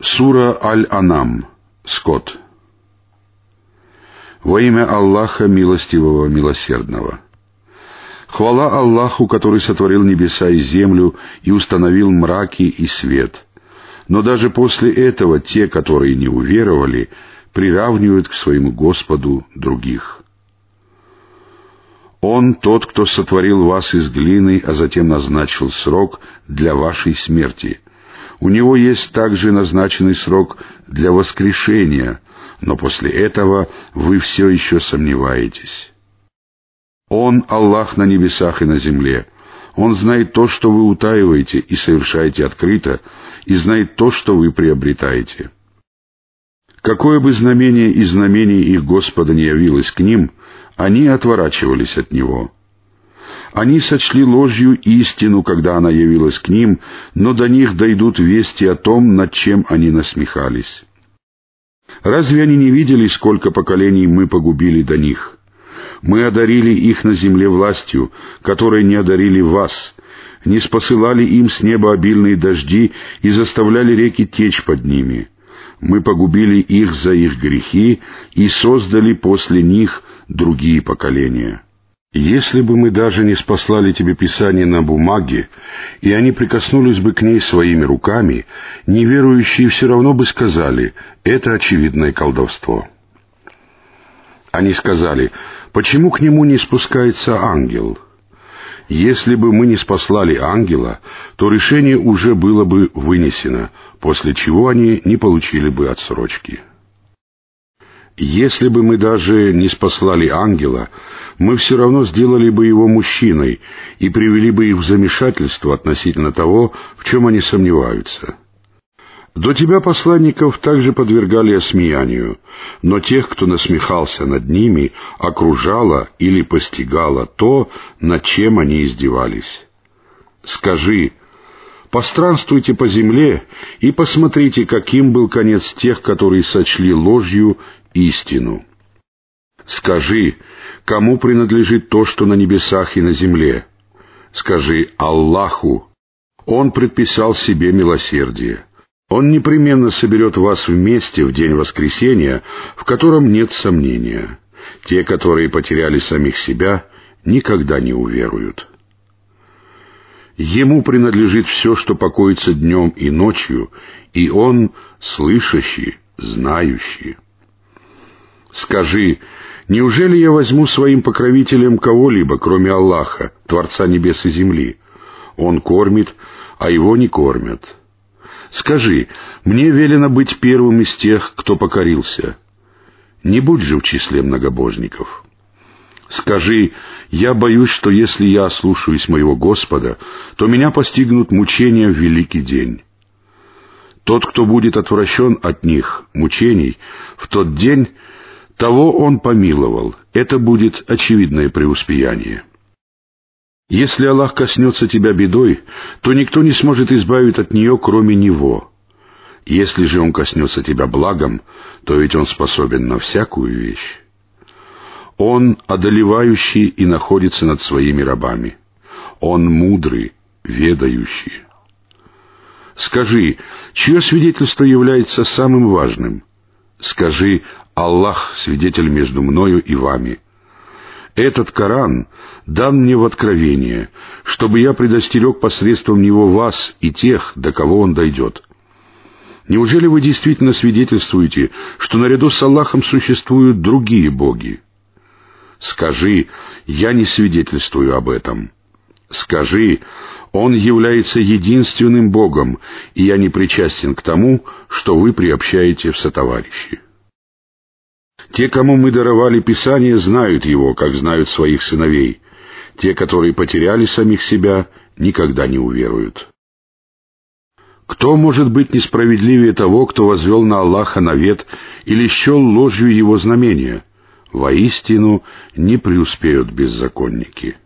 Сура Аль-Анам. Скот. Во имя Аллаха Милостивого Милосердного. Хвала Аллаху, который сотворил небеса и землю и установил мраки и свет. Но даже после этого те, которые не уверовали, приравнивают к своему Господу других. Он тот, кто сотворил вас из глины, а затем назначил срок для вашей смерти — у него есть также назначенный срок для воскрешения, но после этого вы все еще сомневаетесь. Он — Аллах на небесах и на земле. Он знает то, что вы утаиваете и совершаете открыто, и знает то, что вы приобретаете. Какое бы знамение из знамений их Господа не явилось к ним, они отворачивались от Него — они сочли ложью истину, когда она явилась к ним, но до них дойдут вести о том, над чем они насмехались. Разве они не видели, сколько поколений мы погубили до них? Мы одарили их на земле властью, которой не одарили вас, не спосылали им с неба обильные дожди и заставляли реки течь под ними. Мы погубили их за их грехи и создали после них другие поколения. Если бы мы даже не спаслали тебе Писание на бумаге, и они прикоснулись бы к ней своими руками, неверующие все равно бы сказали, это очевидное колдовство. Они сказали, почему к нему не спускается ангел? Если бы мы не спаслали ангела, то решение уже было бы вынесено, после чего они не получили бы отсрочки. Если бы мы даже не спаслали ангела, мы все равно сделали бы его мужчиной и привели бы их в замешательство относительно того, в чем они сомневаются. До тебя посланников также подвергали осмеянию, но тех, кто насмехался над ними, окружало или постигало то, над чем они издевались. Скажи, постранствуйте по земле и посмотрите, каким был конец тех, которые сочли ложью истину. Скажи, кому принадлежит то, что на небесах и на земле? Скажи Аллаху. Он предписал себе милосердие. Он непременно соберет вас вместе в день воскресения, в котором нет сомнения. Те, которые потеряли самих себя, никогда не уверуют. Ему принадлежит все, что покоится днем и ночью, и он слышащий, знающий. Скажи, неужели я возьму своим покровителем кого-либо, кроме Аллаха, Творца небес и земли? Он кормит, а его не кормят. Скажи, мне велено быть первым из тех, кто покорился. Не будь же в числе многобожников. Скажи, я боюсь, что если я ослушаюсь моего Господа, то меня постигнут мучения в великий день. Тот, кто будет отвращен от них, мучений, в тот день того он помиловал. Это будет очевидное преуспеяние. Если Аллах коснется тебя бедой, то никто не сможет избавить от нее, кроме Него. Если же Он коснется тебя благом, то ведь Он способен на всякую вещь. Он одолевающий и находится над своими рабами. Он мудрый, ведающий. Скажи, чье свидетельство является самым важным? Скажи, Аллах свидетель между мною и вами. Этот Коран дан мне в откровение, чтобы я предостерег посредством него вас и тех, до кого он дойдет. Неужели вы действительно свидетельствуете, что наряду с Аллахом существуют другие боги? Скажи, я не свидетельствую об этом. Скажи, Он является единственным Богом, и я не причастен к тому, что вы приобщаете в сотоварищи. Те, кому мы даровали Писание, знают его, как знают своих сыновей. Те, которые потеряли самих себя, никогда не уверуют. Кто может быть несправедливее того, кто возвел на Аллаха навет или счел ложью его знамения? Воистину не преуспеют беззаконники.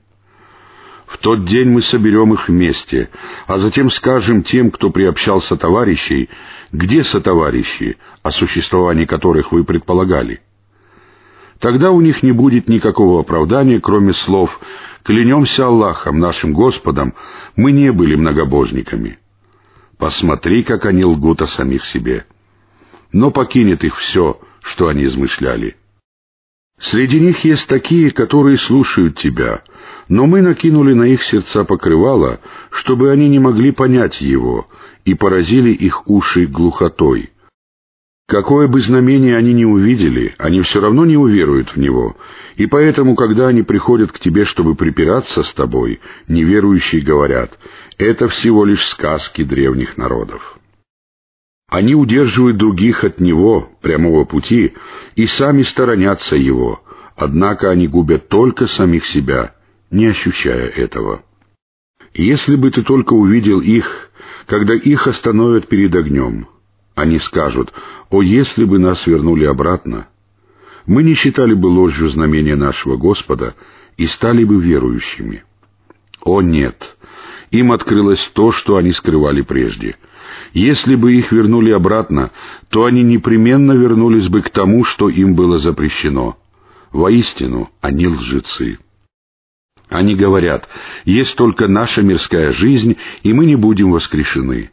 В тот день мы соберем их вместе, а затем скажем тем, кто приобщался товарищей, где сотоварищи, о существовании которых вы предполагали. Тогда у них не будет никакого оправдания, кроме слов «Клянемся Аллахом, нашим Господом, мы не были многобожниками». Посмотри, как они лгут о самих себе. Но покинет их все, что они измышляли. Среди них есть такие, которые слушают тебя, но мы накинули на их сердца покрывало, чтобы они не могли понять его, и поразили их уши глухотой. Какое бы знамение они ни увидели, они все равно не уверуют в него, и поэтому, когда они приходят к тебе, чтобы припираться с тобой, неверующие говорят, это всего лишь сказки древних народов. Они удерживают других от него, прямого пути, и сами сторонятся его, однако они губят только самих себя, не ощущая этого. Если бы ты только увидел их, когда их остановят перед огнем, они скажут, «О, если бы нас вернули обратно!» Мы не считали бы ложью знамения нашего Господа и стали бы верующими. О, нет! Им открылось то, что они скрывали прежде. Если бы их вернули обратно, то они непременно вернулись бы к тому, что им было запрещено. Воистину, они лжецы. Они говорят, есть только наша мирская жизнь, и мы не будем воскрешены.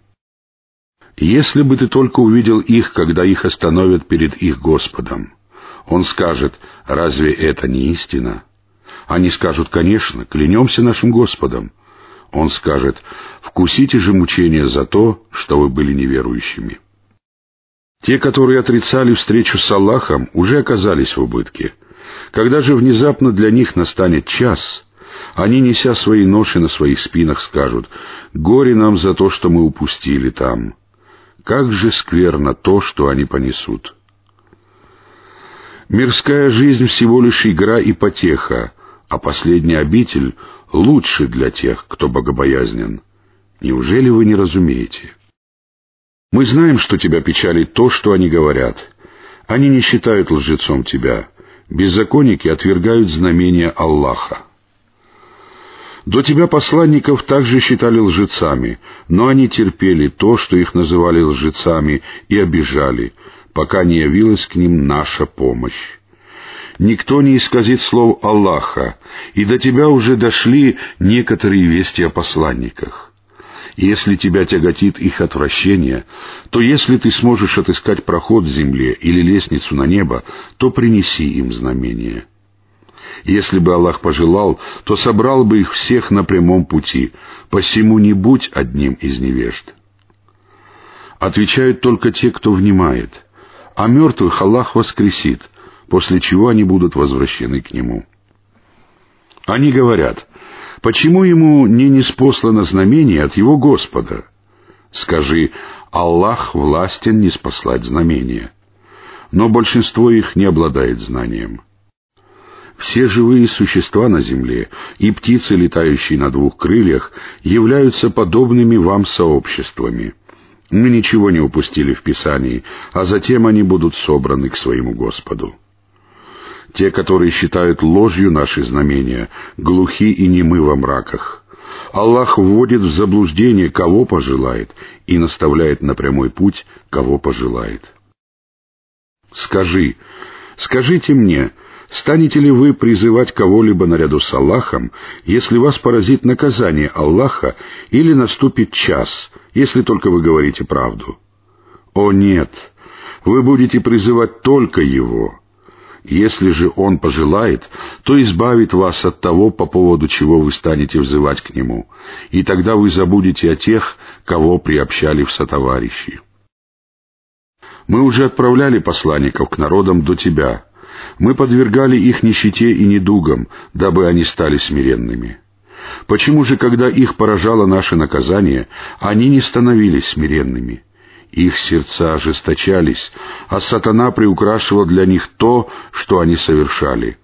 Если бы ты только увидел их, когда их остановят перед их Господом, он скажет, разве это не истина? Они скажут, конечно, клянемся нашим Господом. Он скажет, вкусите же мучения за то, что вы были неверующими. Те, которые отрицали встречу с Аллахом, уже оказались в убытке. Когда же внезапно для них настанет час, они, неся свои ноши на своих спинах, скажут, «Горе нам за то, что мы упустили там». Как же скверно то, что они понесут. Мирская жизнь всего лишь игра и потеха, а последний обитель лучше для тех, кто богобоязнен. Неужели вы не разумеете? Мы знаем, что тебя печалит то, что они говорят. Они не считают лжецом тебя. Беззаконники отвергают знамения Аллаха. До тебя посланников также считали лжецами, но они терпели то, что их называли лжецами, и обижали, пока не явилась к ним наша помощь. Никто не исказит слов Аллаха, и до тебя уже дошли некоторые вести о посланниках. если тебя тяготит их отвращение, то если ты сможешь отыскать проход в земле или лестницу на небо, то принеси им знамение. Если бы Аллах пожелал, то собрал бы их всех на прямом пути, посему не будь одним из невежд. Отвечают только те, кто внимает, а мертвых Аллах воскресит, после чего они будут возвращены к Нему. Они говорят, почему ему не неспослано знамение от его Господа? Скажи, Аллах властен не спаслать знамения. Но большинство их не обладает знанием. Все живые существа на земле и птицы, летающие на двух крыльях, являются подобными вам сообществами. Мы ничего не упустили в Писании, а затем они будут собраны к своему Господу. Те, которые считают ложью наши знамения, глухи и немы во мраках. Аллах вводит в заблуждение, кого пожелает, и наставляет на прямой путь, кого пожелает. Скажи, скажите мне, Станете ли вы призывать кого-либо наряду с Аллахом, если вас поразит наказание Аллаха или наступит час, если только вы говорите правду? О нет, вы будете призывать только Его. Если же Он пожелает, то избавит вас от того, по поводу чего вы станете взывать к Нему, и тогда вы забудете о тех, кого приобщали в сотоварищи. Мы уже отправляли посланников к народам до тебя — мы подвергали их нищете и недугам, дабы они стали смиренными. Почему же, когда их поражало наше наказание, они не становились смиренными? Их сердца ожесточались, а сатана приукрашивал для них то, что они совершали.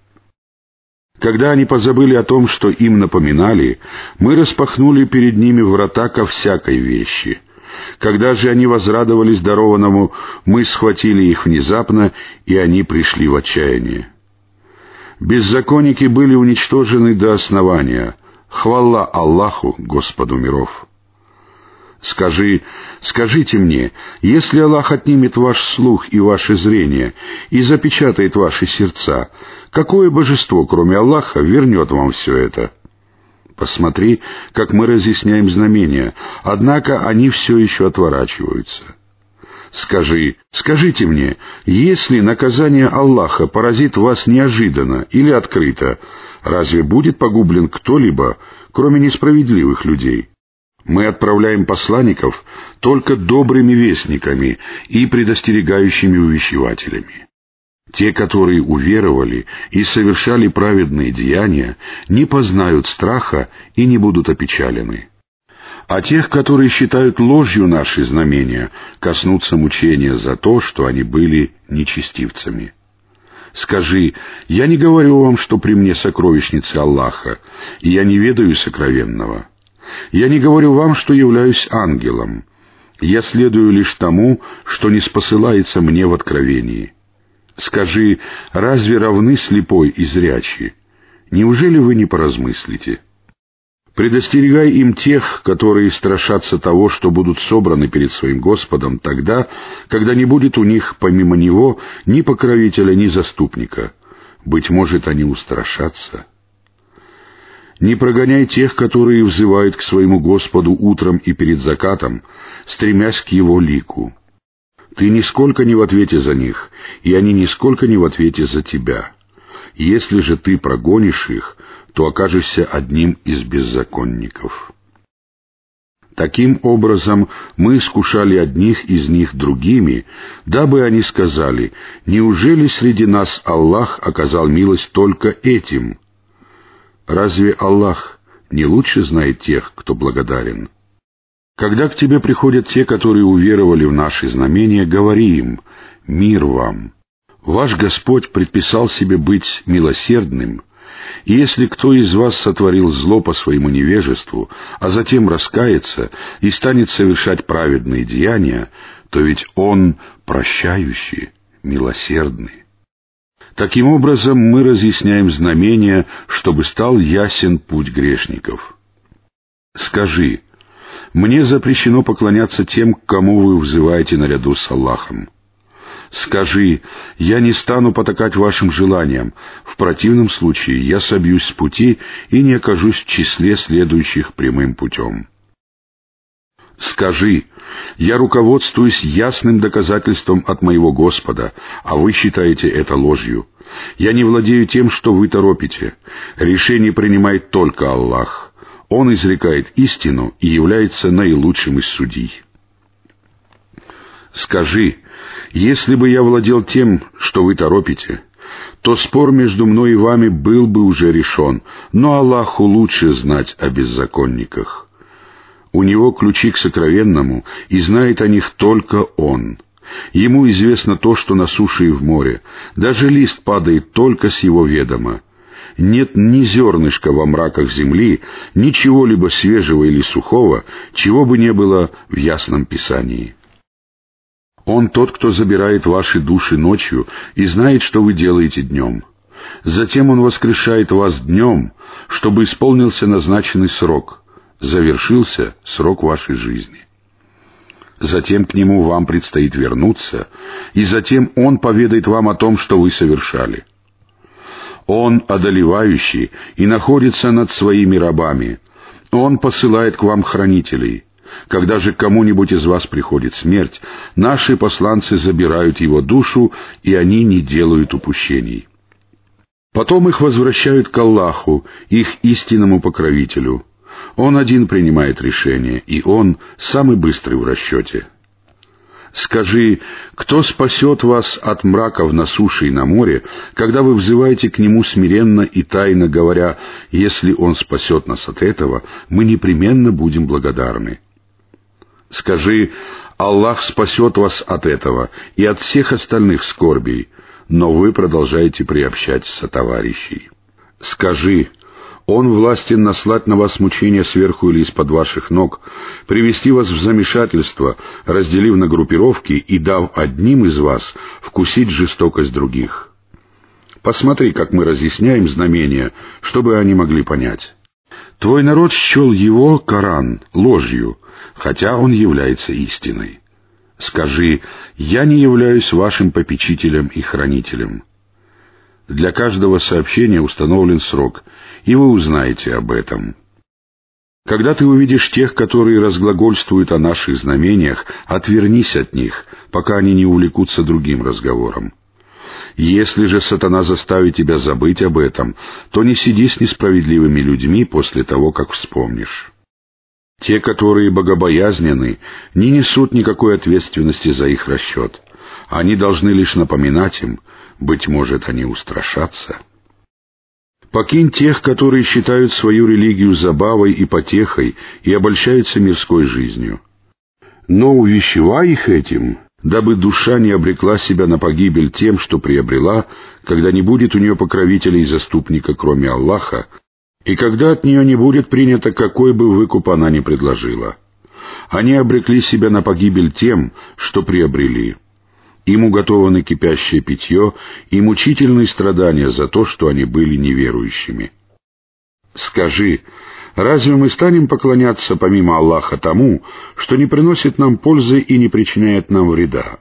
Когда они позабыли о том, что им напоминали, мы распахнули перед ними врата ко всякой вещи — когда же они возрадовались дарованному, мы схватили их внезапно, и они пришли в отчаяние. Беззаконники были уничтожены до основания. Хвала Аллаху, Господу миров. Скажи, скажите мне, если Аллах отнимет ваш слух и ваше зрение и запечатает ваши сердца, какое божество, кроме Аллаха, вернет вам все это? Посмотри, как мы разъясняем знамения, однако они все еще отворачиваются. Скажи, скажите мне, если наказание Аллаха поразит вас неожиданно или открыто, разве будет погублен кто-либо, кроме несправедливых людей? Мы отправляем посланников только добрыми вестниками и предостерегающими увещевателями. Те, которые уверовали и совершали праведные деяния, не познают страха и не будут опечалены. А тех, которые считают ложью наши знамения, коснутся мучения за то, что они были нечестивцами. Скажи, я не говорю вам, что при мне сокровищницы Аллаха, и я не ведаю сокровенного. Я не говорю вам, что являюсь ангелом. Я следую лишь тому, что не спосылается мне в откровении. Скажи, разве равны слепой и зрячий? Неужели вы не поразмыслите? Предостерегай им тех, которые страшатся того, что будут собраны перед своим Господом тогда, когда не будет у них помимо Него ни покровителя, ни заступника. Быть может, они устрашатся. Не прогоняй тех, которые взывают к своему Господу утром и перед закатом, стремясь к Его лику. Ты нисколько не в ответе за них, и они нисколько не в ответе за тебя. Если же ты прогонишь их, то окажешься одним из беззаконников. Таким образом, мы искушали одних из них другими, дабы они сказали, «Неужели среди нас Аллах оказал милость только этим?» Разве Аллах не лучше знает тех, кто благодарен? Когда к тебе приходят те, которые уверовали в наши знамения, говори им «Мир вам». Ваш Господь предписал себе быть милосердным, и если кто из вас сотворил зло по своему невежеству, а затем раскается и станет совершать праведные деяния, то ведь Он прощающий, милосердный. Таким образом, мы разъясняем знамения, чтобы стал ясен путь грешников. Скажи, мне запрещено поклоняться тем, к кому вы взываете наряду с Аллахом. Скажи, я не стану потакать вашим желаниям, в противном случае я собьюсь с пути и не окажусь в числе следующих прямым путем. Скажи, я руководствуюсь ясным доказательством от моего Господа, а вы считаете это ложью. Я не владею тем, что вы торопите. Решение принимает только Аллах. Он изрекает истину и является наилучшим из судей. Скажи, если бы я владел тем, что вы торопите, то спор между мной и вами был бы уже решен, но Аллаху лучше знать о беззаконниках. У него ключи к сокровенному, и знает о них только он. Ему известно то, что на суше и в море. Даже лист падает только с его ведома. Нет ни зернышка во мраках земли, ничего либо свежего или сухого, чего бы не было в ясном писании. Он тот, кто забирает ваши души ночью и знает, что вы делаете днем. Затем Он воскрешает вас днем, чтобы исполнился назначенный срок — завершился срок вашей жизни. Затем к нему вам предстоит вернуться, и затем он поведает вам о том, что вы совершали. Он одолевающий и находится над своими рабами. Он посылает к вам хранителей. Когда же кому-нибудь из вас приходит смерть, наши посланцы забирают его душу, и они не делают упущений. Потом их возвращают к Аллаху, их истинному покровителю — он один принимает решение, и он самый быстрый в расчете. Скажи, кто спасет вас от мраков на суше и на море, когда вы взываете к нему смиренно и тайно говоря, если он спасет нас от этого, мы непременно будем благодарны. Скажи, Аллах спасет вас от этого и от всех остальных скорбей, но вы продолжаете приобщать сотоварищей. Скажи, он властен наслать на вас мучения сверху или из-под ваших ног, привести вас в замешательство, разделив на группировки и дав одним из вас вкусить жестокость других. Посмотри, как мы разъясняем знамения, чтобы они могли понять. Твой народ счел его, Коран, ложью, хотя он является истиной. Скажи, я не являюсь вашим попечителем и хранителем. Для каждого сообщения установлен срок, и вы узнаете об этом. Когда ты увидишь тех, которые разглагольствуют о наших знамениях, отвернись от них, пока они не увлекутся другим разговором. Если же сатана заставит тебя забыть об этом, то не сиди с несправедливыми людьми после того, как вспомнишь. Те, которые богобоязнены, не несут никакой ответственности за их расчет. Они должны лишь напоминать им, быть может, они устрашатся. Покинь тех, которые считают свою религию забавой и потехой и обольщаются мирской жизнью. Но увещевай их этим, дабы душа не обрекла себя на погибель тем, что приобрела, когда не будет у нее покровителя и заступника, кроме Аллаха, и когда от нее не будет принято, какой бы выкуп она ни предложила. Они обрекли себя на погибель тем, что приобрели. Им уготованы кипящее питье и мучительные страдания за то, что они были неверующими. Скажи, разве мы станем поклоняться помимо Аллаха тому, что не приносит нам пользы и не причиняет нам вреда?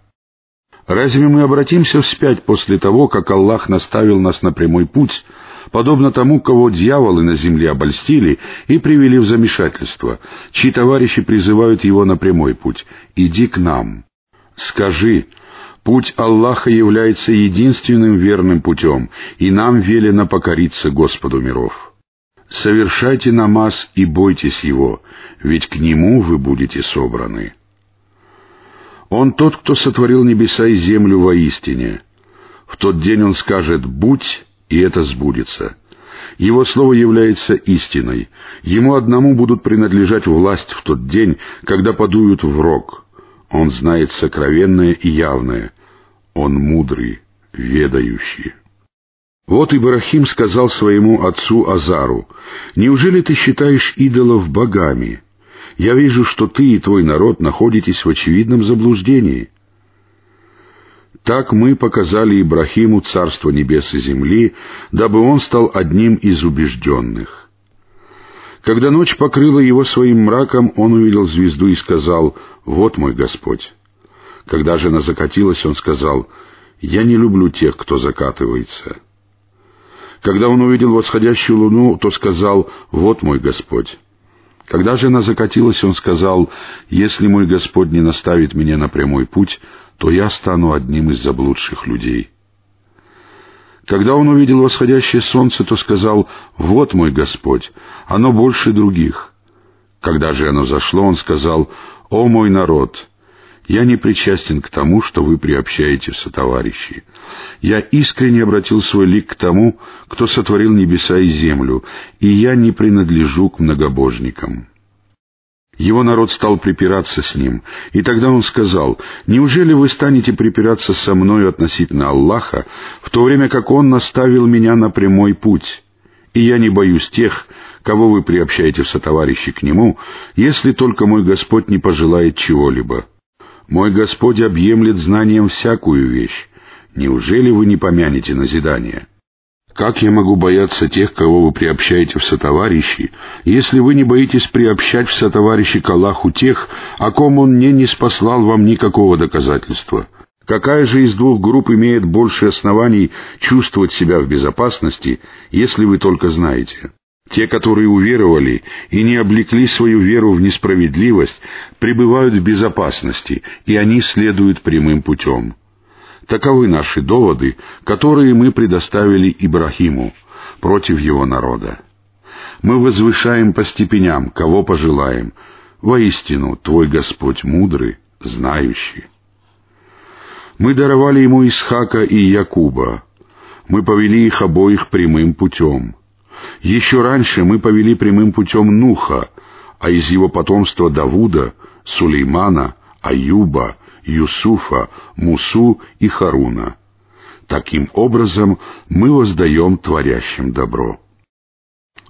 Разве мы обратимся вспять после того, как Аллах наставил нас на прямой путь, подобно тому, кого дьяволы на земле обольстили и привели в замешательство, чьи товарищи призывают его на прямой путь «Иди к нам». Скажи, Путь Аллаха является единственным верным путем, и нам велено покориться Господу миров. Совершайте намаз и бойтесь Его, ведь к Нему вы будете собраны. Он тот, кто сотворил небеса и землю воистине. В тот день Он скажет «будь», и это сбудется. Его слово является истиной. Ему одному будут принадлежать власть в тот день, когда подуют в рог — он знает сокровенное и явное. Он мудрый, ведающий. Вот Ибрахим сказал своему отцу Азару, «Неужели ты считаешь идолов богами? Я вижу, что ты и твой народ находитесь в очевидном заблуждении». Так мы показали Ибрахиму царство небес и земли, дабы он стал одним из убежденных. Когда ночь покрыла его своим мраком, он увидел звезду и сказал, «Вот мой Господь». Когда же она закатилась, он сказал, «Я не люблю тех, кто закатывается». Когда он увидел восходящую луну, то сказал, «Вот мой Господь». Когда же она закатилась, он сказал, «Если мой Господь не наставит меня на прямой путь, то я стану одним из заблудших людей». Когда он увидел восходящее солнце, то сказал, «Вот мой Господь, оно больше других». Когда же оно зашло, он сказал, «О мой народ, я не причастен к тому, что вы приобщаете в сотоварищи. Я искренне обратил свой лик к тому, кто сотворил небеса и землю, и я не принадлежу к многобожникам». Его народ стал припираться с ним, и тогда он сказал, «Неужели вы станете припираться со мною относительно Аллаха, в то время как Он наставил меня на прямой путь? И я не боюсь тех, кого вы приобщаете в сотоварищи к Нему, если только мой Господь не пожелает чего-либо. Мой Господь объемлет знанием всякую вещь. Неужели вы не помянете назидание?» Как я могу бояться тех, кого вы приобщаете в сотоварищи, если вы не боитесь приобщать в сотоварищи к Аллаху тех, о ком Он не не спаслал вам никакого доказательства? Какая же из двух групп имеет больше оснований чувствовать себя в безопасности, если вы только знаете? Те, которые уверовали и не облекли свою веру в несправедливость, пребывают в безопасности, и они следуют прямым путем. Таковы наши доводы, которые мы предоставили Ибрахиму против его народа. Мы возвышаем по степеням, кого пожелаем. Воистину, Твой Господь мудрый, знающий. Мы даровали ему Исхака и Якуба. Мы повели их обоих прямым путем. Еще раньше мы повели прямым путем Нуха, а из его потомства Давуда, Сулеймана, Аюба, Юсуфа, Мусу и Харуна. Таким образом мы воздаем творящим добро.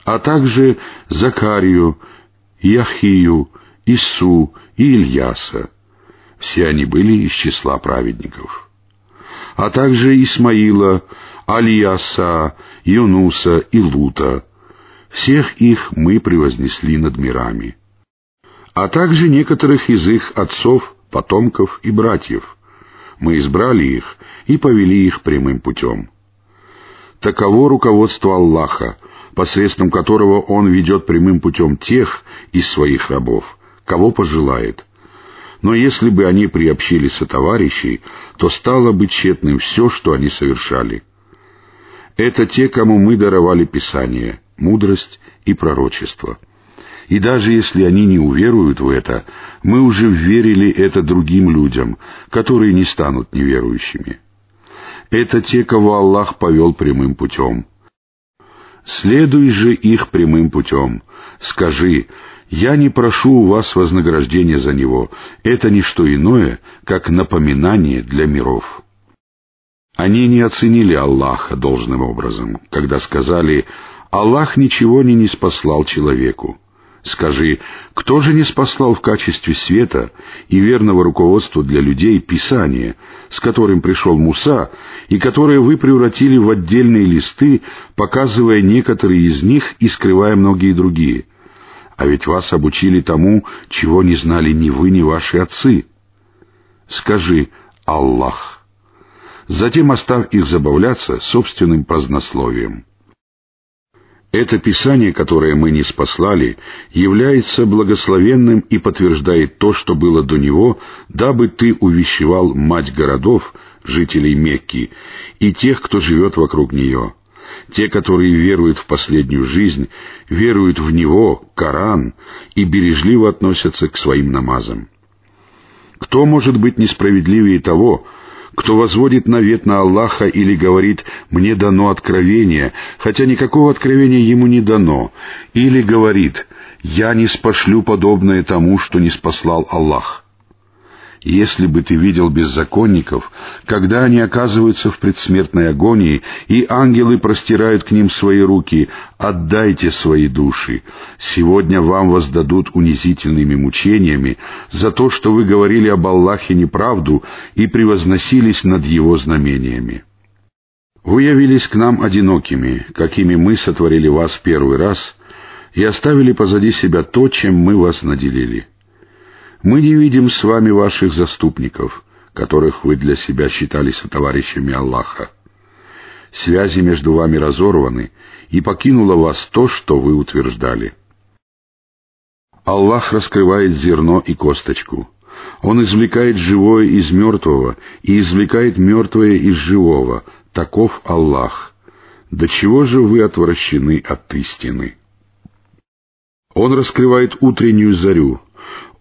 А также Закарию, Яхию, Ису и Ильяса. Все они были из числа праведников. А также Исмаила, Алияса, Юнуса и Лута. Всех их мы превознесли над мирами. А также некоторых из их отцов потомков и братьев. Мы избрали их и повели их прямым путем. Таково руководство Аллаха, посредством которого Он ведет прямым путем тех из своих рабов, кого пожелает. Но если бы они приобщили сотоварищей, то стало бы тщетным все, что они совершали. Это те, кому мы даровали Писание, мудрость и пророчество. И даже если они не уверуют в это, мы уже верили это другим людям, которые не станут неверующими. Это те, кого Аллах повел прямым путем. Следуй же их прямым путем. Скажи, я не прошу у вас вознаграждения за него. Это не что иное, как напоминание для миров. Они не оценили Аллаха должным образом, когда сказали «Аллах ничего не неспослал человеку». Скажи, кто же не спаслал в качестве света и верного руководства для людей Писание, с которым пришел Муса, и которое вы превратили в отдельные листы, показывая некоторые из них и скрывая многие другие? А ведь вас обучили тому, чего не знали ни вы, ни ваши отцы. Скажи «Аллах». Затем оставь их забавляться собственным празднословием. Это Писание, которое мы не спаслали, является благословенным и подтверждает то, что было до него, дабы ты увещевал мать городов, жителей Мекки, и тех, кто живет вокруг нее. Те, которые веруют в последнюю жизнь, веруют в него, Коран, и бережливо относятся к своим намазам. Кто может быть несправедливее того, кто возводит навет на Аллаха или говорит «мне дано откровение», хотя никакого откровения ему не дано, или говорит «я не спошлю подобное тому, что не спаслал Аллах». Если бы ты видел беззаконников, когда они оказываются в предсмертной агонии, и ангелы простирают к ним свои руки, отдайте свои души. Сегодня вам воздадут унизительными мучениями за то, что вы говорили об Аллахе неправду и превозносились над Его знамениями. Вы явились к нам одинокими, какими мы сотворили вас первый раз, и оставили позади себя то, чем мы вас наделили. Мы не видим с вами ваших заступников, которых вы для себя считали сотоварищами Аллаха. Связи между вами разорваны, и покинуло вас то, что вы утверждали. Аллах раскрывает зерно и косточку. Он извлекает живое из мертвого и извлекает мертвое из живого. Таков Аллах. До чего же вы отвращены от истины? Он раскрывает утреннюю зарю,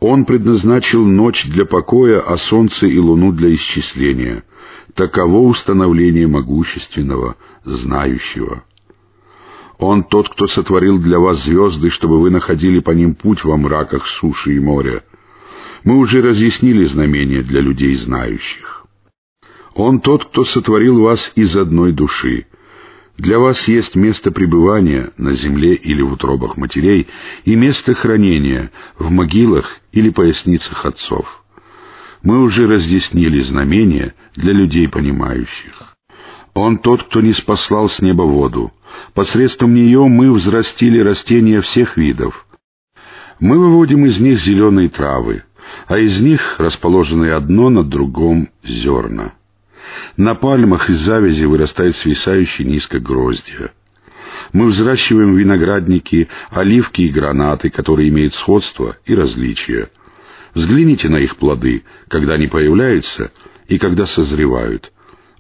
он предназначил ночь для покоя, а солнце и луну для исчисления. Таково установление могущественного, знающего. Он тот, кто сотворил для вас звезды, чтобы вы находили по ним путь во мраках суши и моря. Мы уже разъяснили знамения для людей знающих. Он тот, кто сотворил вас из одной души, для вас есть место пребывания на земле или в утробах матерей и место хранения в могилах или поясницах отцов. Мы уже разъяснили знамения для людей понимающих. Он тот, кто не спаслал с неба воду. Посредством нее мы взрастили растения всех видов. Мы выводим из них зеленые травы, а из них расположенные одно над другом зерна. На пальмах из завязи вырастает свисающие низко гроздья. Мы взращиваем виноградники, оливки и гранаты, которые имеют сходство и различия. Взгляните на их плоды, когда они появляются и когда созревают.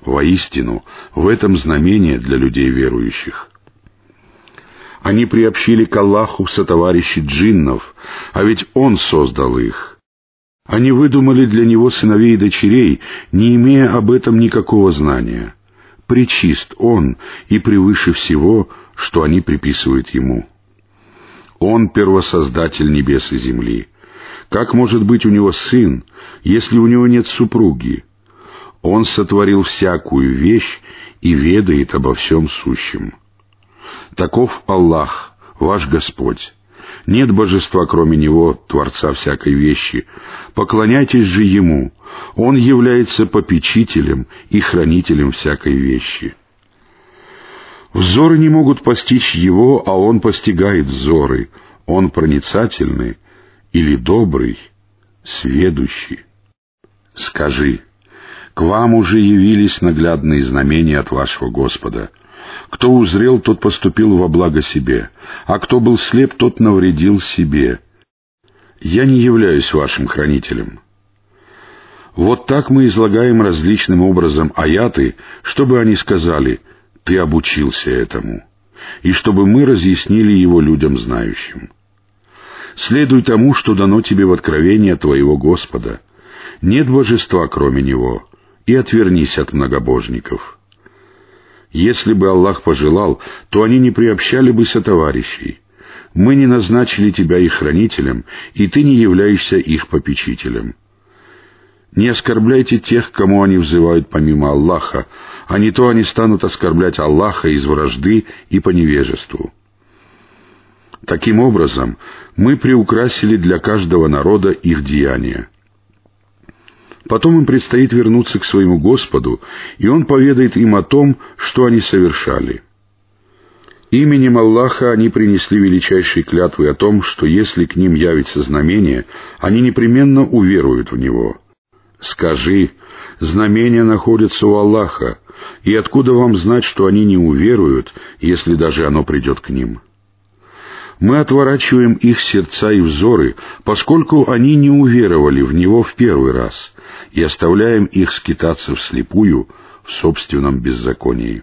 Воистину, в этом знамение для людей верующих. Они приобщили к Аллаху сотоварищи джиннов, а ведь Он создал их. Они выдумали для него сыновей и дочерей, не имея об этом никакого знания. Причист он и превыше всего, что они приписывают ему. Он первосоздатель небес и земли. Как может быть у него сын, если у него нет супруги? Он сотворил всякую вещь и ведает обо всем сущем. Таков Аллах, ваш Господь. Нет божества, кроме Него, Творца всякой вещи. Поклоняйтесь же Ему. Он является попечителем и хранителем всякой вещи. Взоры не могут постичь Его, а Он постигает взоры. Он проницательный или добрый, сведущий. Скажи, к вам уже явились наглядные знамения от вашего Господа — Кто узрел, тот поступил во благо себе, а кто был слеп, тот навредил себе. Я не являюсь вашим хранителем. Вот так мы излагаем различным образом аяты, чтобы они сказали «ты обучился этому», и чтобы мы разъяснили его людям знающим. Следуй тому, что дано тебе в откровение твоего Господа. Нет божества, кроме Него, и отвернись от многобожников. Если бы Аллах пожелал, то они не приобщали бы сотоварищей. Мы не назначили тебя их хранителем, и ты не являешься их попечителем. Не оскорбляйте тех, кому они взывают помимо Аллаха, а не то они станут оскорблять Аллаха из вражды и по невежеству. Таким образом, мы приукрасили для каждого народа их деяния. Потом им предстоит вернуться к своему Господу, и Он поведает им о том, что они совершали. Именем Аллаха они принесли величайшие клятвы о том, что если к ним явится знамение, они непременно уверуют в него. Скажи, знамения находятся у Аллаха, и откуда вам знать, что они не уверуют, если даже оно придет к ним?» Мы отворачиваем их сердца и взоры, поскольку они не уверовали в Него в первый раз, и оставляем их скитаться вслепую в собственном беззаконии.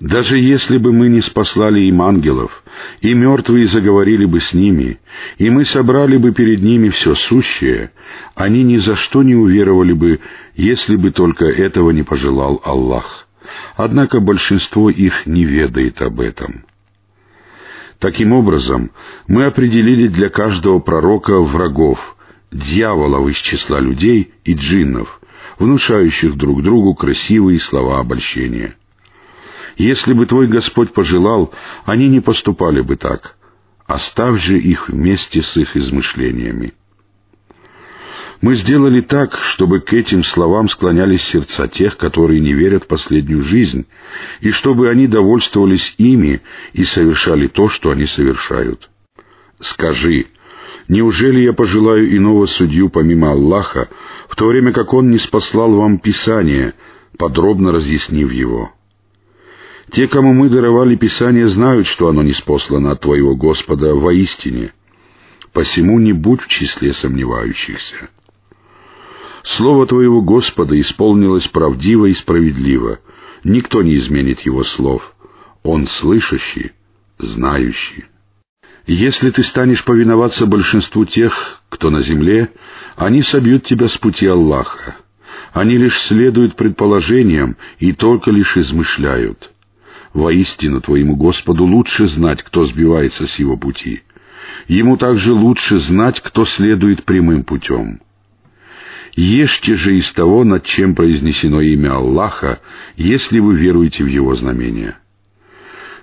Даже если бы мы не спаслали им ангелов, и мертвые заговорили бы с ними, и мы собрали бы перед ними все сущее, они ни за что не уверовали бы, если бы только этого не пожелал Аллах. Однако большинство их не ведает об этом. Таким образом, мы определили для каждого пророка врагов, дьяволов из числа людей и джиннов, внушающих друг другу красивые слова обольщения. Если бы твой Господь пожелал, они не поступали бы так. Оставь же их вместе с их измышлениями. Мы сделали так, чтобы к этим словам склонялись сердца тех, которые не верят в последнюю жизнь, и чтобы они довольствовались ими и совершали то, что они совершают. Скажи, неужели я пожелаю иного судью помимо Аллаха, в то время как Он не спаслал вам Писание, подробно разъяснив его?» Те, кому мы даровали Писание, знают, что оно не спослано от Твоего Господа воистине. Посему не будь в числе сомневающихся. Слово Твоего Господа исполнилось правдиво и справедливо. Никто не изменит Его слов. Он слышащий, знающий. Если ты станешь повиноваться большинству тех, кто на земле, они собьют тебя с пути Аллаха. Они лишь следуют предположениям и только лишь измышляют. Воистину, твоему Господу лучше знать, кто сбивается с его пути. Ему также лучше знать, кто следует прямым путем. Ешьте же из того, над чем произнесено имя Аллаха, если вы веруете в Его знамения.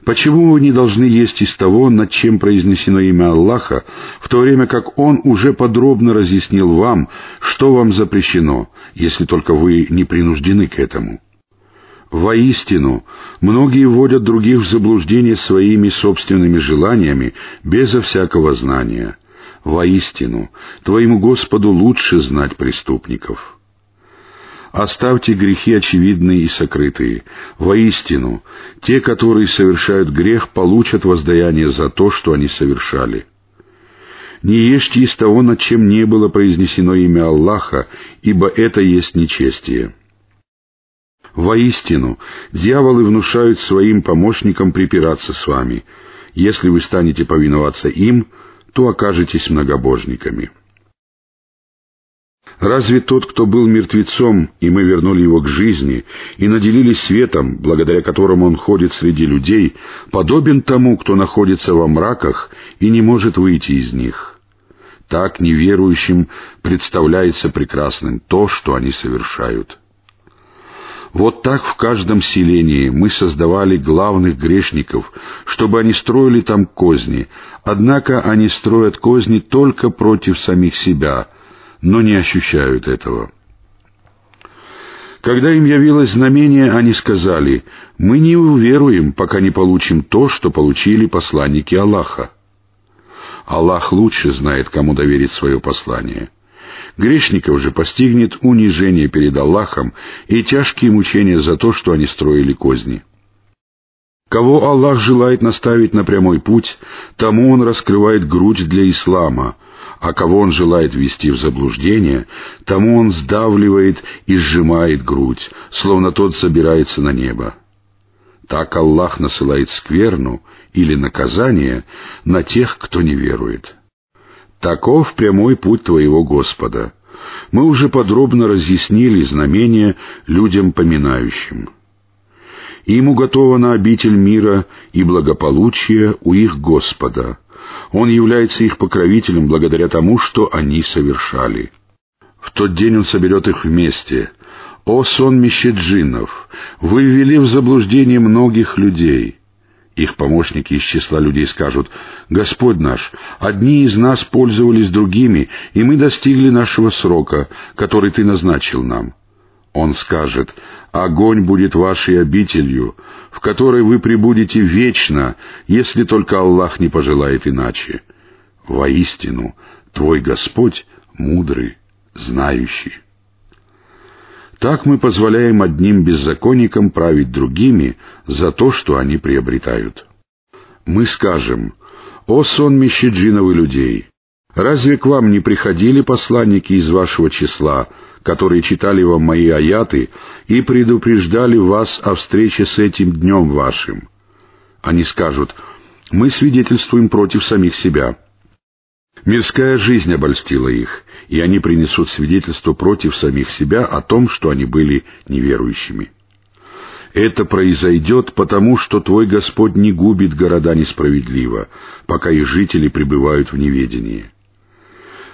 Почему вы не должны есть из того, над чем произнесено имя Аллаха, в то время как Он уже подробно разъяснил вам, что вам запрещено, если только вы не принуждены к этому? Воистину, многие вводят других в заблуждение своими собственными желаниями, безо всякого знания — Воистину, Твоему Господу лучше знать преступников. Оставьте грехи очевидные и сокрытые. Воистину, те, которые совершают грех, получат воздаяние за то, что они совершали. Не ешьте из того, над чем не было произнесено имя Аллаха, ибо это есть нечестие. Воистину, дьяволы внушают своим помощникам припираться с вами. Если вы станете повиноваться им — то окажетесь многобожниками. Разве тот, кто был мертвецом, и мы вернули его к жизни, и наделили светом, благодаря которому он ходит среди людей, подобен тому, кто находится во мраках и не может выйти из них? Так неверующим представляется прекрасным то, что они совершают. Вот так в каждом селении мы создавали главных грешников, чтобы они строили там козни, однако они строят козни только против самих себя, но не ощущают этого. Когда им явилось знамение, они сказали, «Мы не уверуем, пока не получим то, что получили посланники Аллаха». Аллах лучше знает, кому доверить свое послание. Грешников же постигнет унижение перед Аллахом и тяжкие мучения за то, что они строили козни. Кого Аллах желает наставить на прямой путь, тому Он раскрывает грудь для ислама, а кого Он желает ввести в заблуждение, тому Он сдавливает и сжимает грудь, словно тот собирается на небо. Так Аллах насылает скверну или наказание на тех, кто не верует. Таков прямой путь твоего Господа. Мы уже подробно разъяснили знамения людям поминающим. Им уготована обитель мира и благополучия у их Господа. Он является их покровителем благодаря тому, что они совершали. В тот день Он соберет их вместе. О сонмище джиннов! Вы ввели в заблуждение многих людей. Их помощники из числа людей скажут, «Господь наш, одни из нас пользовались другими, и мы достигли нашего срока, который Ты назначил нам». Он скажет, «Огонь будет вашей обителью, в которой вы пребудете вечно, если только Аллах не пожелает иначе. Воистину, Твой Господь мудрый, знающий». Так мы позволяем одним беззаконникам править другими за то, что они приобретают. Мы скажем, «О сонмище джинов и людей! Разве к вам не приходили посланники из вашего числа, которые читали вам мои аяты и предупреждали вас о встрече с этим днем вашим?» Они скажут, «Мы свидетельствуем против самих себя». Мирская жизнь обольстила их, и они принесут свидетельство против самих себя о том, что они были неверующими. Это произойдет потому, что твой Господь не губит города несправедливо, пока их жители пребывают в неведении.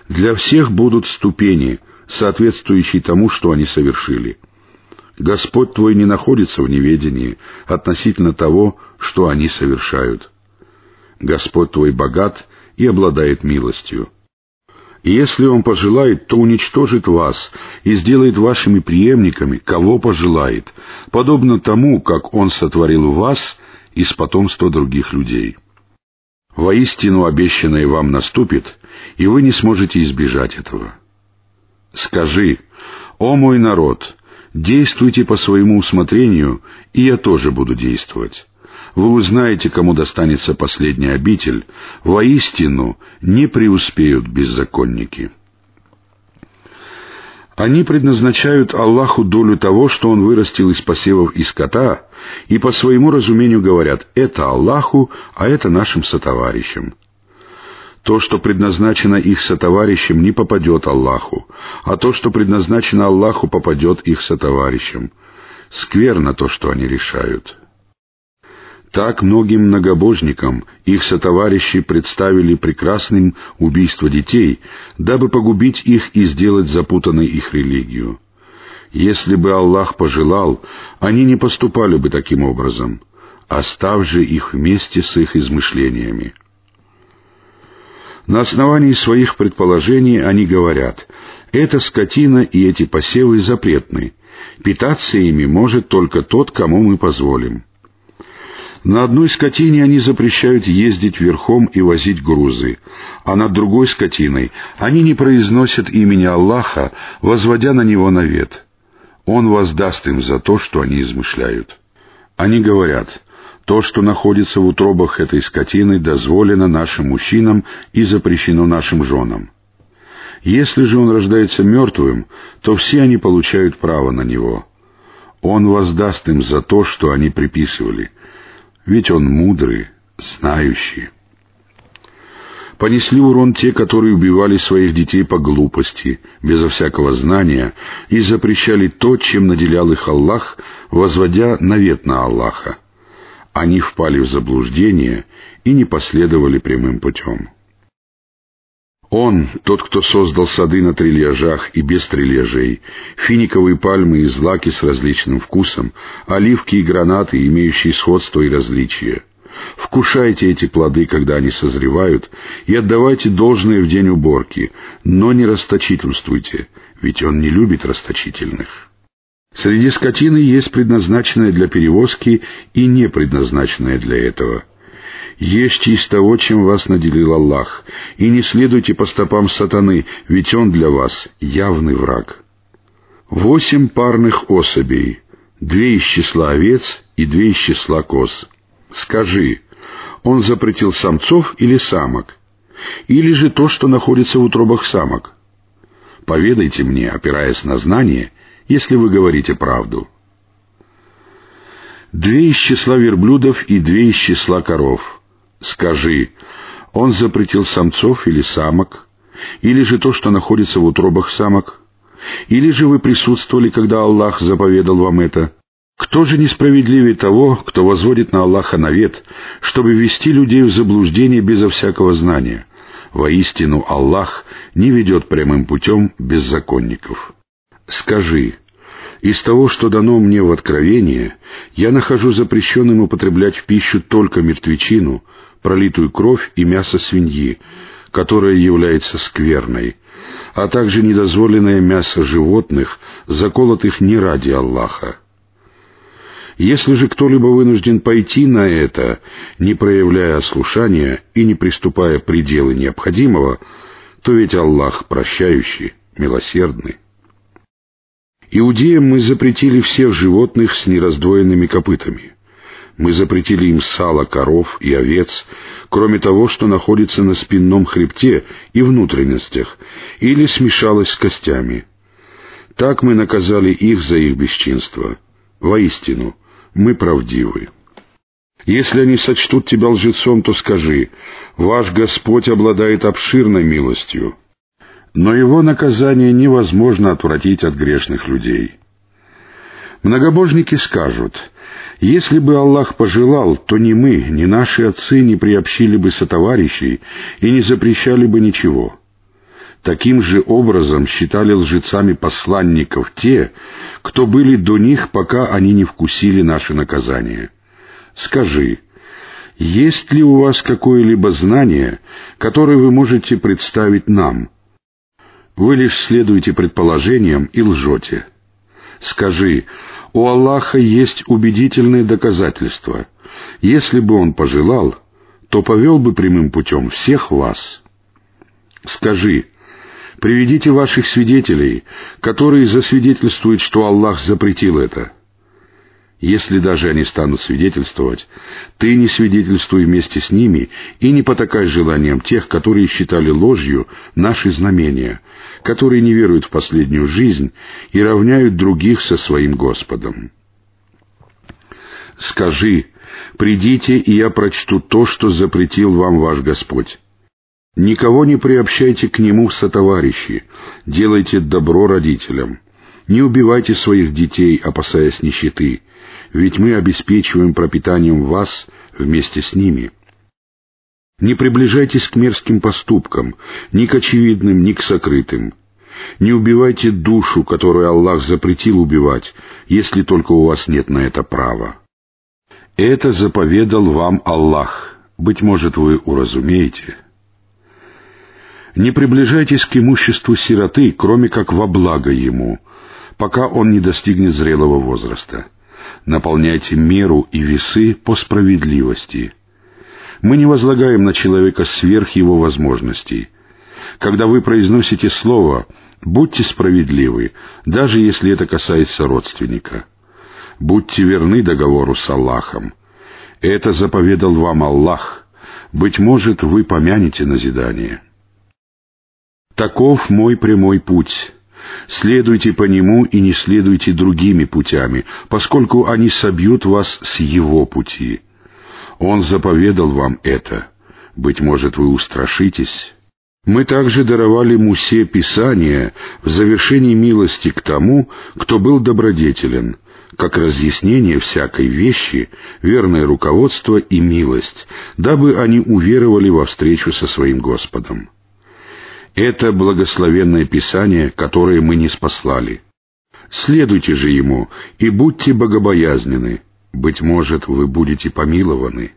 Для всех будут ступени, соответствующие тому, что они совершили. Господь твой не находится в неведении относительно того, что они совершают. Господь твой богат и обладает милостью. И если Он пожелает, то уничтожит вас и сделает вашими преемниками, кого пожелает, подобно тому, как Он сотворил вас из потомства других людей. Воистину обещанное вам наступит, и вы не сможете избежать этого. Скажи, «О мой народ, действуйте по своему усмотрению, и я тоже буду действовать вы узнаете, кому достанется последняя обитель, воистину не преуспеют беззаконники. Они предназначают Аллаху долю того, что Он вырастил из посевов и скота, и по своему разумению говорят «это Аллаху, а это нашим сотоварищам». То, что предназначено их сотоварищам, не попадет Аллаху, а то, что предназначено Аллаху, попадет их сотоварищам. Скверно то, что они решают. Так многим многобожникам их сотоварищи представили прекрасным убийство детей, дабы погубить их и сделать запутанной их религию. Если бы Аллах пожелал, они не поступали бы таким образом, оставь же их вместе с их измышлениями. На основании своих предположений они говорят, эта скотина и эти посевы запретны, питаться ими может только тот, кому мы позволим. На одной скотине они запрещают ездить верхом и возить грузы, а над другой скотиной они не произносят имени Аллаха, возводя на него навет. Он воздаст им за то, что они измышляют. Они говорят, то, что находится в утробах этой скотины, дозволено нашим мужчинам и запрещено нашим женам. Если же он рождается мертвым, то все они получают право на него. Он воздаст им за то, что они приписывали — ведь он мудрый, знающий. Понесли урон те, которые убивали своих детей по глупости, безо всякого знания, и запрещали то, чем наделял их Аллах, возводя навет на Аллаха. Они впали в заблуждение и не последовали прямым путем. Он, тот, кто создал сады на трильяжах и без трильяжей, финиковые пальмы и злаки с различным вкусом, оливки и гранаты, имеющие сходство и различия. Вкушайте эти плоды, когда они созревают, и отдавайте должное в день уборки, но не расточительствуйте, ведь он не любит расточительных. Среди скотины есть предназначенная для перевозки и не предназначенная для этого — Ешьте из того, чем вас наделил Аллах, и не следуйте по стопам сатаны, ведь он для вас явный враг. Восемь парных особей, две из числа овец и две из числа коз. Скажи, он запретил самцов или самок? Или же то, что находится в утробах самок? Поведайте мне, опираясь на знание, если вы говорите правду. Две из числа верблюдов и две из числа коров. Скажи, он запретил самцов или самок? Или же то, что находится в утробах самок? Или же вы присутствовали, когда Аллах заповедал вам это? Кто же несправедливее того, кто возводит на Аллаха навет, чтобы ввести людей в заблуждение безо всякого знания? Воистину Аллах не ведет прямым путем беззаконников. Скажи, из того, что дано мне в откровение, я нахожу запрещенным употреблять в пищу только мертвечину, пролитую кровь и мясо свиньи, которое является скверной, а также недозволенное мясо животных, заколотых не ради Аллаха. Если же кто-либо вынужден пойти на это, не проявляя ослушания и не приступая пределы необходимого, то ведь Аллах прощающий, милосердный. Иудеям мы запретили всех животных с нераздвоенными копытами. Мы запретили им сало коров и овец, кроме того, что находится на спинном хребте и внутренностях, или смешалось с костями. Так мы наказали их за их бесчинство. Воистину, мы правдивы. Если они сочтут тебя лжецом, то скажи, «Ваш Господь обладает обширной милостью, но его наказание невозможно отвратить от грешных людей». Многобожники скажут, если бы Аллах пожелал, то ни мы, ни наши отцы не приобщили бы сотоварищей и не запрещали бы ничего. Таким же образом считали лжецами посланников те, кто были до них, пока они не вкусили наше наказание. Скажи, есть ли у вас какое-либо знание, которое вы можете представить нам? Вы лишь следуете предположениям и лжете. Скажи, у Аллаха есть убедительные доказательства. Если бы Он пожелал, то повел бы прямым путем всех вас. Скажи, Приведите ваших свидетелей, которые засвидетельствуют, что Аллах запретил это. Если даже они станут свидетельствовать, ты не свидетельствуй вместе с ними и не потакай желаниям тех, которые считали ложью наши знамения, которые не веруют в последнюю жизнь и равняют других со своим Господом. Скажи, придите, и я прочту то, что запретил вам ваш Господь. Никого не приобщайте к нему в сотоварищи, делайте добро родителям. Не убивайте своих детей, опасаясь нищеты, ведь мы обеспечиваем пропитанием вас вместе с ними. Не приближайтесь к мерзким поступкам, ни к очевидным, ни к сокрытым. Не убивайте душу, которую Аллах запретил убивать, если только у вас нет на это права. Это заповедал вам Аллах. Быть может, вы уразумеете. Не приближайтесь к имуществу сироты, кроме как во благо ему, пока он не достигнет зрелого возраста. Наполняйте меру и весы по справедливости. Мы не возлагаем на человека сверх его возможностей. Когда вы произносите слово, будьте справедливы, даже если это касается родственника. Будьте верны договору с Аллахом. Это заповедал вам Аллах. Быть может, вы помянете назидание. Таков мой прямой путь. Следуйте по нему и не следуйте другими путями, поскольку они собьют вас с его пути. Он заповедал вам это. Быть может, вы устрашитесь. Мы также даровали Мусе Писание в завершении милости к тому, кто был добродетелен, как разъяснение всякой вещи, верное руководство и милость, дабы они уверовали во встречу со своим Господом. Это благословенное Писание, которое мы не спаслали. Следуйте же ему и будьте богобоязнены. Быть может, вы будете помилованы.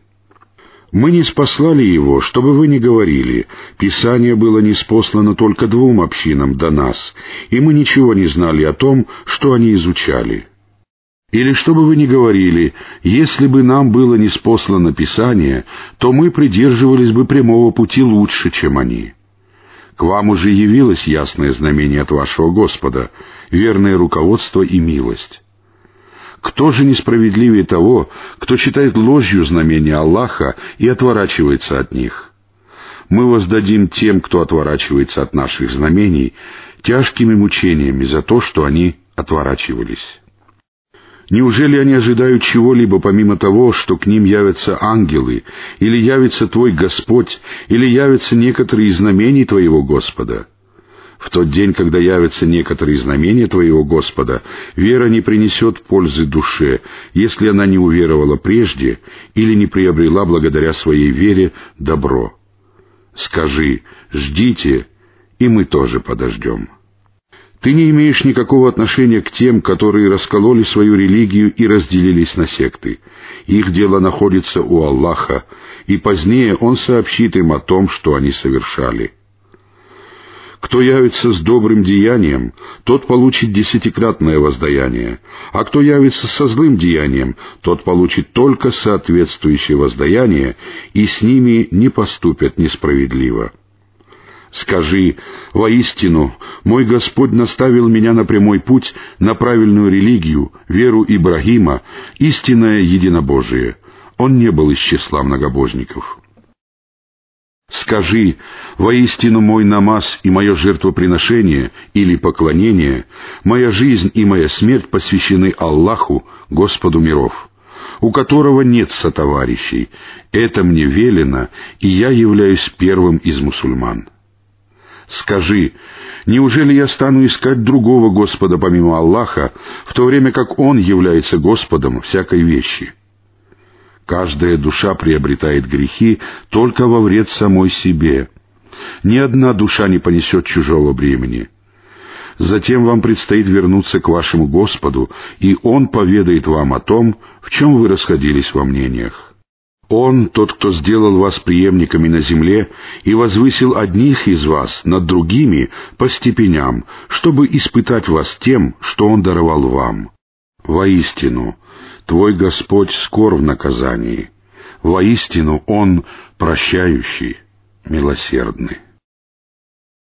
Мы не спаслали его, чтобы вы не говорили, Писание было неспослано только двум общинам до нас, и мы ничего не знали о том, что они изучали. Или чтобы вы не говорили, если бы нам было неспослано Писание, то мы придерживались бы прямого пути лучше, чем они. К вам уже явилось ясное знамение от вашего Господа, верное руководство и милость. Кто же несправедливее того, кто читает ложью знамения Аллаха и отворачивается от них? Мы воздадим тем, кто отворачивается от наших знамений, тяжкими мучениями за то, что они отворачивались. Неужели они ожидают чего-либо помимо того, что к ним явятся ангелы, или явится Твой Господь, или явятся некоторые из знамений Твоего Господа? В тот день, когда явятся некоторые знамения Твоего Господа, вера не принесет пользы душе, если она не уверовала прежде или не приобрела благодаря своей вере добро. Скажи, ждите, и мы тоже подождем. Ты не имеешь никакого отношения к тем, которые раскололи свою религию и разделились на секты. Их дело находится у Аллаха, и позднее Он сообщит им о том, что они совершали. Кто явится с добрым деянием, тот получит десятикратное воздаяние, а кто явится со злым деянием, тот получит только соответствующее воздаяние, и с ними не поступят несправедливо. Скажи, воистину, мой Господь наставил меня на прямой путь, на правильную религию, веру Ибрагима, истинное единобожие. Он не был из числа многобожников. Скажи, воистину мой намаз и мое жертвоприношение или поклонение, моя жизнь и моя смерть посвящены Аллаху, Господу миров, у которого нет сотоварищей. Это мне велено, и я являюсь первым из мусульман. Скажи, неужели я стану искать другого Господа помимо Аллаха, в то время как Он является Господом всякой вещи? Каждая душа приобретает грехи только во вред самой себе. Ни одна душа не понесет чужого бремени. Затем вам предстоит вернуться к вашему Господу, и Он поведает вам о том, в чем вы расходились во мнениях. Он, тот, кто сделал вас преемниками на земле и возвысил одних из вас над другими по степеням, чтобы испытать вас тем, что Он даровал вам. Воистину, Твой Господь скор в наказании. Воистину Он прощающий, милосердный.